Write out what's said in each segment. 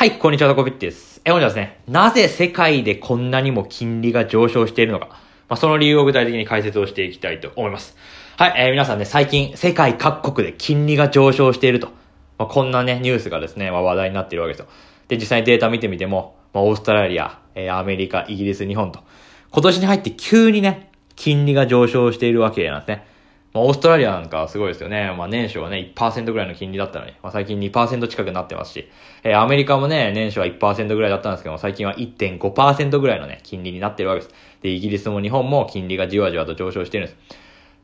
はい、こんにちは、タコピッチです。え、本日はですね、なぜ世界でこんなにも金利が上昇しているのか、まあ、その理由を具体的に解説をしていきたいと思います。はい、えー皆さんね、最近、世界各国で金利が上昇していると、まあ、こんなね、ニュースがですね、まあ、話題になっているわけですよ。で、実際にデータ見てみても、まあ、オーストラリア、えーアメリカ、イギリス、日本と、今年に入って急にね、金利が上昇しているわけなんですね。まあ、オーストラリアなんかすごいですよね。まあ、年初はね、1%ぐらいの金利だったのに、まあ、最近2%近くなってますし、えーアメリカもね、年初は1%ぐらいだったんですけども、最近は1.5%ぐらいのね、金利になってるわけです。で、イギリスも日本も金利がじわじわと上昇してるんです。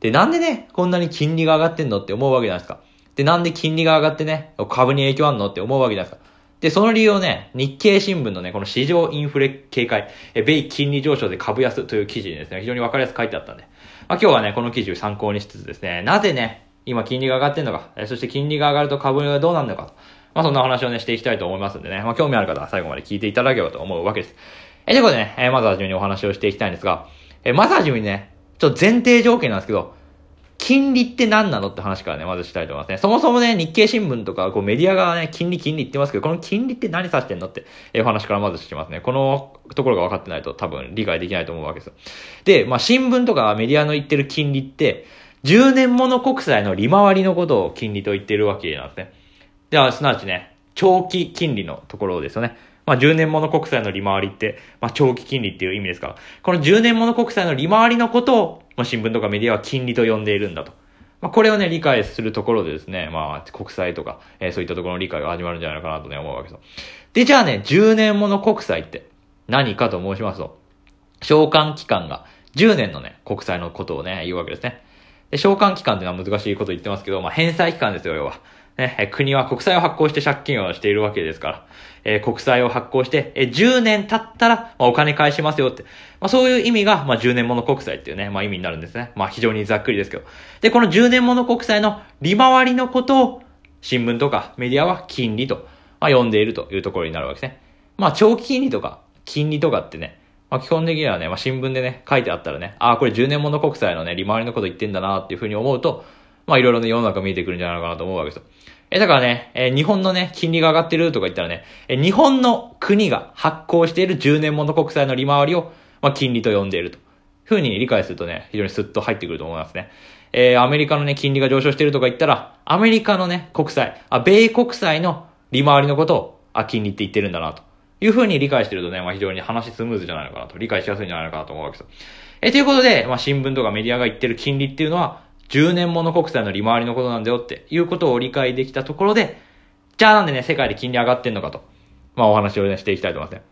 で、なんでね、こんなに金利が上がってんのって思うわけじゃないですか。で、なんで金利が上がってね、株に影響あんのって思うわけじゃないですか。で、その理由をね、日経新聞のね、この市場インフレ警戒、え米金利上昇で株安という記事にですね、非常にわかりやすく書いてあったんで、まあ、今日はね、この記事を参考にしつつですね、なぜね、今金利が上がってんのか、えそして金利が上がると株がどうなるのか、まあ、そんな話をね、していきたいと思いますんでね、まあ、興味ある方は最後まで聞いていただければと思うわけです。え、ということでね、えまずはじめにお話をしていきたいんですが、えまずはじめにね、ちょっと前提条件なんですけど、金利って何なのって話からね、まずしたいと思いますね。そもそもね、日経新聞とか、こうメディアがね、金利金利言ってますけど、この金利って何指してんのって、えお話からまずしますね。このところが分かってないと多分理解できないと思うわけです。で、まあ新聞とかメディアの言ってる金利って、10年もの国債の利回りのことを金利と言ってるわけなんですね。では、すなわちね、長期金利のところですよね。まあ、10年もの国債の利回りって、まあ、長期金利っていう意味ですから、この10年もの国債の利回りのことを、まあ、新聞とかメディアは金利と呼んでいるんだと。まあ、これをね、理解するところでですね、まあ、国債とか、えーそういったところの理解が始まるんじゃないかなとね、思うわけですよ。で、じゃあね、10年もの国債って何かと申しますと、償還期間が10年のね、国債のことをね、言うわけですね。で、償還期間っていうのは難しいこと言ってますけど、まあ、返済期間ですよ、要は。ね、国は国債を発行して借金をしているわけですから、えー国債を発行して、えー10年経ったら、まあ、お金返しますよって。まあ、そういう意味が、まあ、10年もの国債っていうね、まあ、意味になるんですね。まあ、非常にざっくりですけど。で、この10年もの国債の利回りのことを、新聞とかメディアは金利と、まあ、呼んでいるというところになるわけですね。まあ、長期金利とか、金利とかってね、まあ、基本的にはね、まあ、新聞でね、書いてあったらね、ああ、これ10年もの国債のね、利回りのこと言ってんだなっていうふうに思うと、まあ、いろいろね、世の中見えてくるんじゃないかなと思うわけですよ。え、だからね、え日本のね、金利が上がってるとか言ったらね、え日本の国が発行している10年もの国債の利回りを、まあ、金利と呼んでいると。ふうに理解するとね、非常にスッと入ってくると思いますね。えーアメリカのね、金利が上昇してるとか言ったら、アメリカのね、国債、あ、米国債の利回りのことを、あ、金利って言ってるんだなと。いうふうに理解してるとね、まあ、非常に話スムーズじゃないのかなと、理解しやすいんじゃないのかなと思うわけですよ。え、ということで、まあ、新聞とかメディアが言ってる金利っていうのは、10年もの国債の利回りのことなんだよっていうことを理解できたところで、じゃあなんでね、世界で金利上がってんのかと、まあ、お話をね、していきたいと思いますね。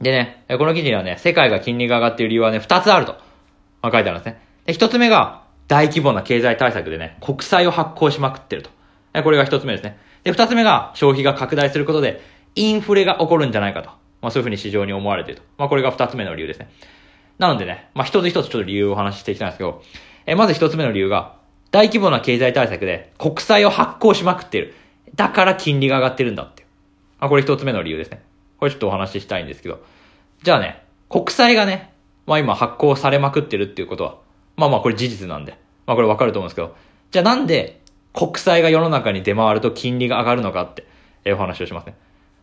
でね、この記事にはね、世界が金利が上がっている理由はね、2つあると、まあ、書いてあるんですね。で、1つ目が、大規模な経済対策でね、国債を発行しまくってると。これが1つ目ですね。で、2つ目が、消費が拡大することで、インフレが起こるんじゃないかと。まあ、そういうふうに市場に思われていると。まあ、これが2つ目の理由ですね。なのでね、まあ、一つ一つちょっと理由をお話ししていきたいんですけど、えまず一つ目の理由が、大規模な経済対策で国債を発行しまくってる。だから金利が上がってるんだって。あ、これ一つ目の理由ですね。これちょっとお話ししたいんですけど。じゃあね、国債がね、まあ今発行されまくってるっていうことは、まあまあこれ事実なんで、まあこれわかると思うんですけど、じゃあなんで国債が世の中に出回ると金利が上がるのかって、えお話をしますね。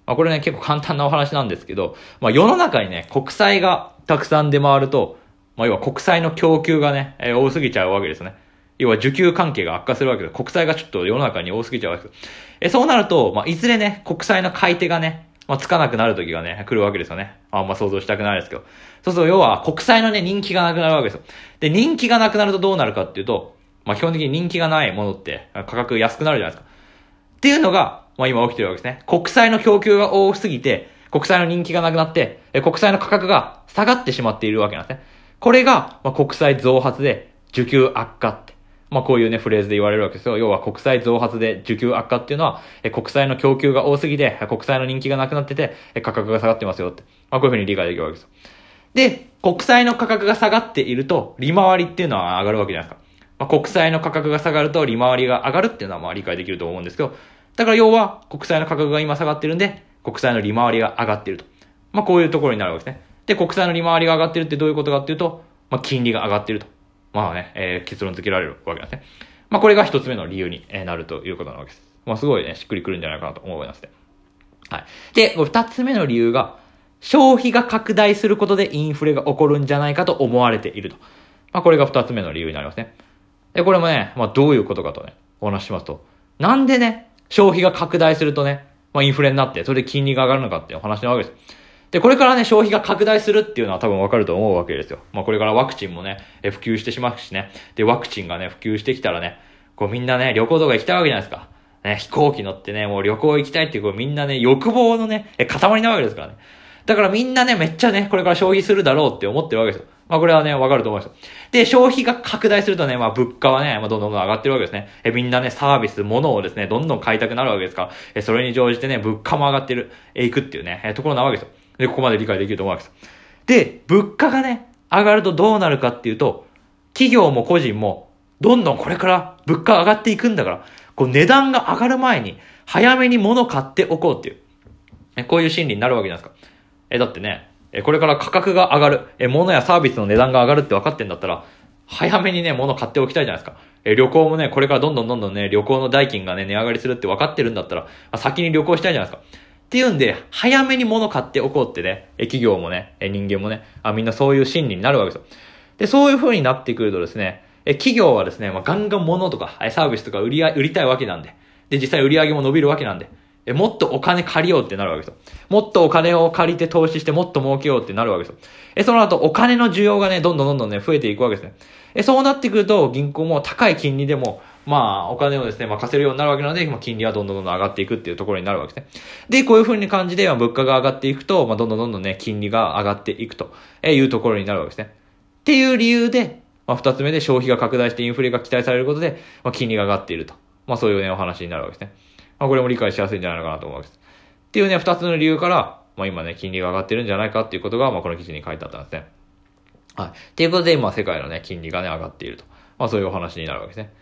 まあこれね結構簡単なお話なんですけど、まあ世の中にね、国債がたくさん出回ると、まあ要は国債の供給がね、えー多すぎちゃうわけですね。要は需給関係が悪化するわけです。国債がちょっと世の中に多すぎちゃうわけです。え、そうなると、まあ、いずれね、国債の買い手がね、まあ、つかなくなる時がね、来るわけですよね。あんま想像したくないですけど。そうすると、要は国債のね、人気がなくなるわけですよ。で、人気がなくなるとどうなるかっていうと、まあ、基本的に人気がないものって価格安くなるじゃないですか。っていうのが、まあ、今起きてるわけですね。国債の供給が多すぎて、国債の人気がなくなって、え国債の価格が下がってしまっているわけなんですね。これが、まあ、国債増発で需給悪化って。まあこういうね、フレーズで言われるわけですよ。要は国債増発で需給悪化っていうのは、え国債の供給が多すぎて、国債の人気がなくなってて、え価格が下がってますよって。まあこういうふうに理解できるわけですよ。で、国債の価格が下がっていると、利回りっていうのは上がるわけじゃないですか。まあ、国債の価格が下がると、利回りが上がるっていうのはまあ理解できると思うんですけど、だから要は、国債の価格が今下がってるんで、国債の利回りが上がっていると。まあこういうところになるわけですね。で、国債の利回りが上がってるってどういうことかっていうと、まあ金利が上がってると。まあね、えー結論付けられるわけなんですね。まあこれが一つ目の理由になるということなわけです。まあすごいね、しっくりくるんじゃないかなと思いますね。はい。で、二つ目の理由が、消費が拡大することでインフレが起こるんじゃないかと思われていると。まあ、これが二つ目の理由になりますね。で、これもね、まあ、どういうことかとね、お話ししますと、なんでね、消費が拡大するとね、まあ、インフレになって、それで金利が上がるのかっていう話なわけです。で、これからね、消費が拡大するっていうのは多分わかると思うわけですよ。まあ、これからワクチンもね、え普及してしまうしね。で、ワクチンがね、普及してきたらね、こうみんなね、旅行とか行きたいわけじゃないですか。ね、飛行機乗ってね、もう旅行行きたいっていう、こうみんなね、欲望のね、え塊なわけですからね。だからみんなね、めっちゃね、これから消費するだろうって思ってるわけですよ。まあこれはね、わかると思います。で、消費が拡大するとね、まあ物価はね、まあどんどんどん上がってるわけですね。え、みんなね、サービス、物をですね、どんどん買いたくなるわけですから、え、それに乗じてね、物価も上がってる、え、いくっていうね、え、ところなわけですよ。で、ここまで理解できると思うわけです。で、物価がね、上がるとどうなるかっていうと、企業も個人も、どんどんこれから物価上がっていくんだから、こう値段が上がる前に、早めに物買っておこうっていう、え、こういう心理になるわけじゃないですか。え、だってね、え、これから価格が上がる、え、物やサービスの値段が上がるって分かってんだったら、早めにね、物買っておきたいじゃないですか。え、旅行もね、これからどんどんどんどんね、旅行の代金がね、値上がりするって分かってるんだったら、先に旅行したいじゃないですか。っていうんで、早めに物買っておこうってね、企業もね、人間もね、あ、みんなそういう心理になるわけですよ。で、そういう風になってくるとですね、企業はですね、まあ、ガンガン物とか、サービスとか売り、売りたいわけなんで、で、実際売り上げも伸びるわけなんで、もっとお金借りようってなるわけですよ。もっとお金を借りて投資してもっと儲けようってなるわけですよ。え、その後お金の需要がね、どんどんどんどんね、増えていくわけですね。え、そうなってくると銀行も高い金利でも、まあ、お金をですね、まあ、貸せるようになるわけなので、まあ、金利はどんどんどんどん上がっていくっていうところになるわけですね。で、こういう風に感じで、まあ、物価が上がっていくと、まあ、どんどんどんどんね、金利が上がっていくというところになるわけですね。っていう理由で、まあ、二つ目で消費が拡大してインフレが期待されることで、まあ、金利が上がっていると。まあ、そういうね、お話になるわけですね。まあ、これも理解しやすいんじゃないのかなと思うわけです。っていうね、二つの理由から、まあ、今ね、金利が上がってるんじゃないかっていうことが、まあ、この記事に書いてあったんですね。はい。っていうことで、今、世界のね、金利がね、上がっていると。まあ、そういうお話になるわけですね。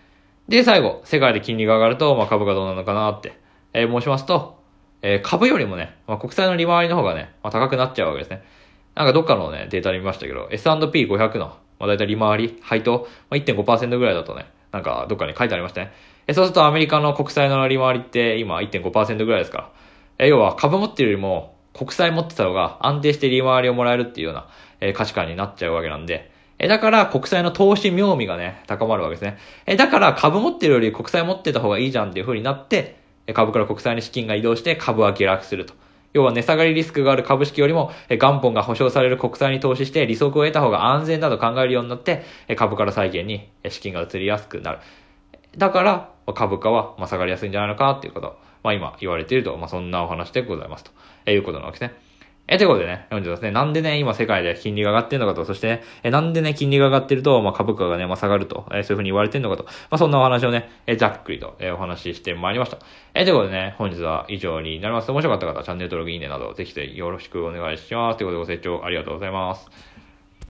で、最後、世界で金利が上がると、まあ、株がどうなのかなって、えー、申しますと、えー、株よりもね、まあ、国債の利回りの方がね、まあ、高くなっちゃうわけですね。なんかどっかのね、データで見ましたけど、S&P500 の、まあ、だいたい利回り、配当、まあ、1.5%ぐらいだとね、なんかどっかに書いてありましたね。えそうするとアメリカの国債の利回りって今1.5%ぐらいですから。え要は株持ってるよりも国債持ってた方が安定して利回りをもらえるっていうような、え価値観になっちゃうわけなんで、えだから国債の投資妙味がね、高まるわけですね。えだから株持ってるより国債持ってた方がいいじゃんっていう風になって、株から国債に資金が移動して株は下落すると。要は値下がりリスクがある株式よりも、元本が保証される国債に投資して利息を得た方が安全だと考えるようになって、株から債券に資金が移りやすくなる。だから、株価は下がりやすいんじゃないのかっていうこと。まあ今言われていると、まあそんなお話でございますと。えいうことなわけですね。え、ということでね、読んですね。なんでね、今世界で金利が上がってるのかと、そして、え、なんでね、金利が上がってると、まあ株価がね、まあ下がると、えそういうふうに言われてるのかと、まあそんなお話をね、え、ざっくりと、えお話ししてまいりました。え、ということでね、本日は以上になります。面白かった方はチャンネル登録、いいねなど、ぜひぜひよろしくお願いします。ということでご清聴ありがとうございます。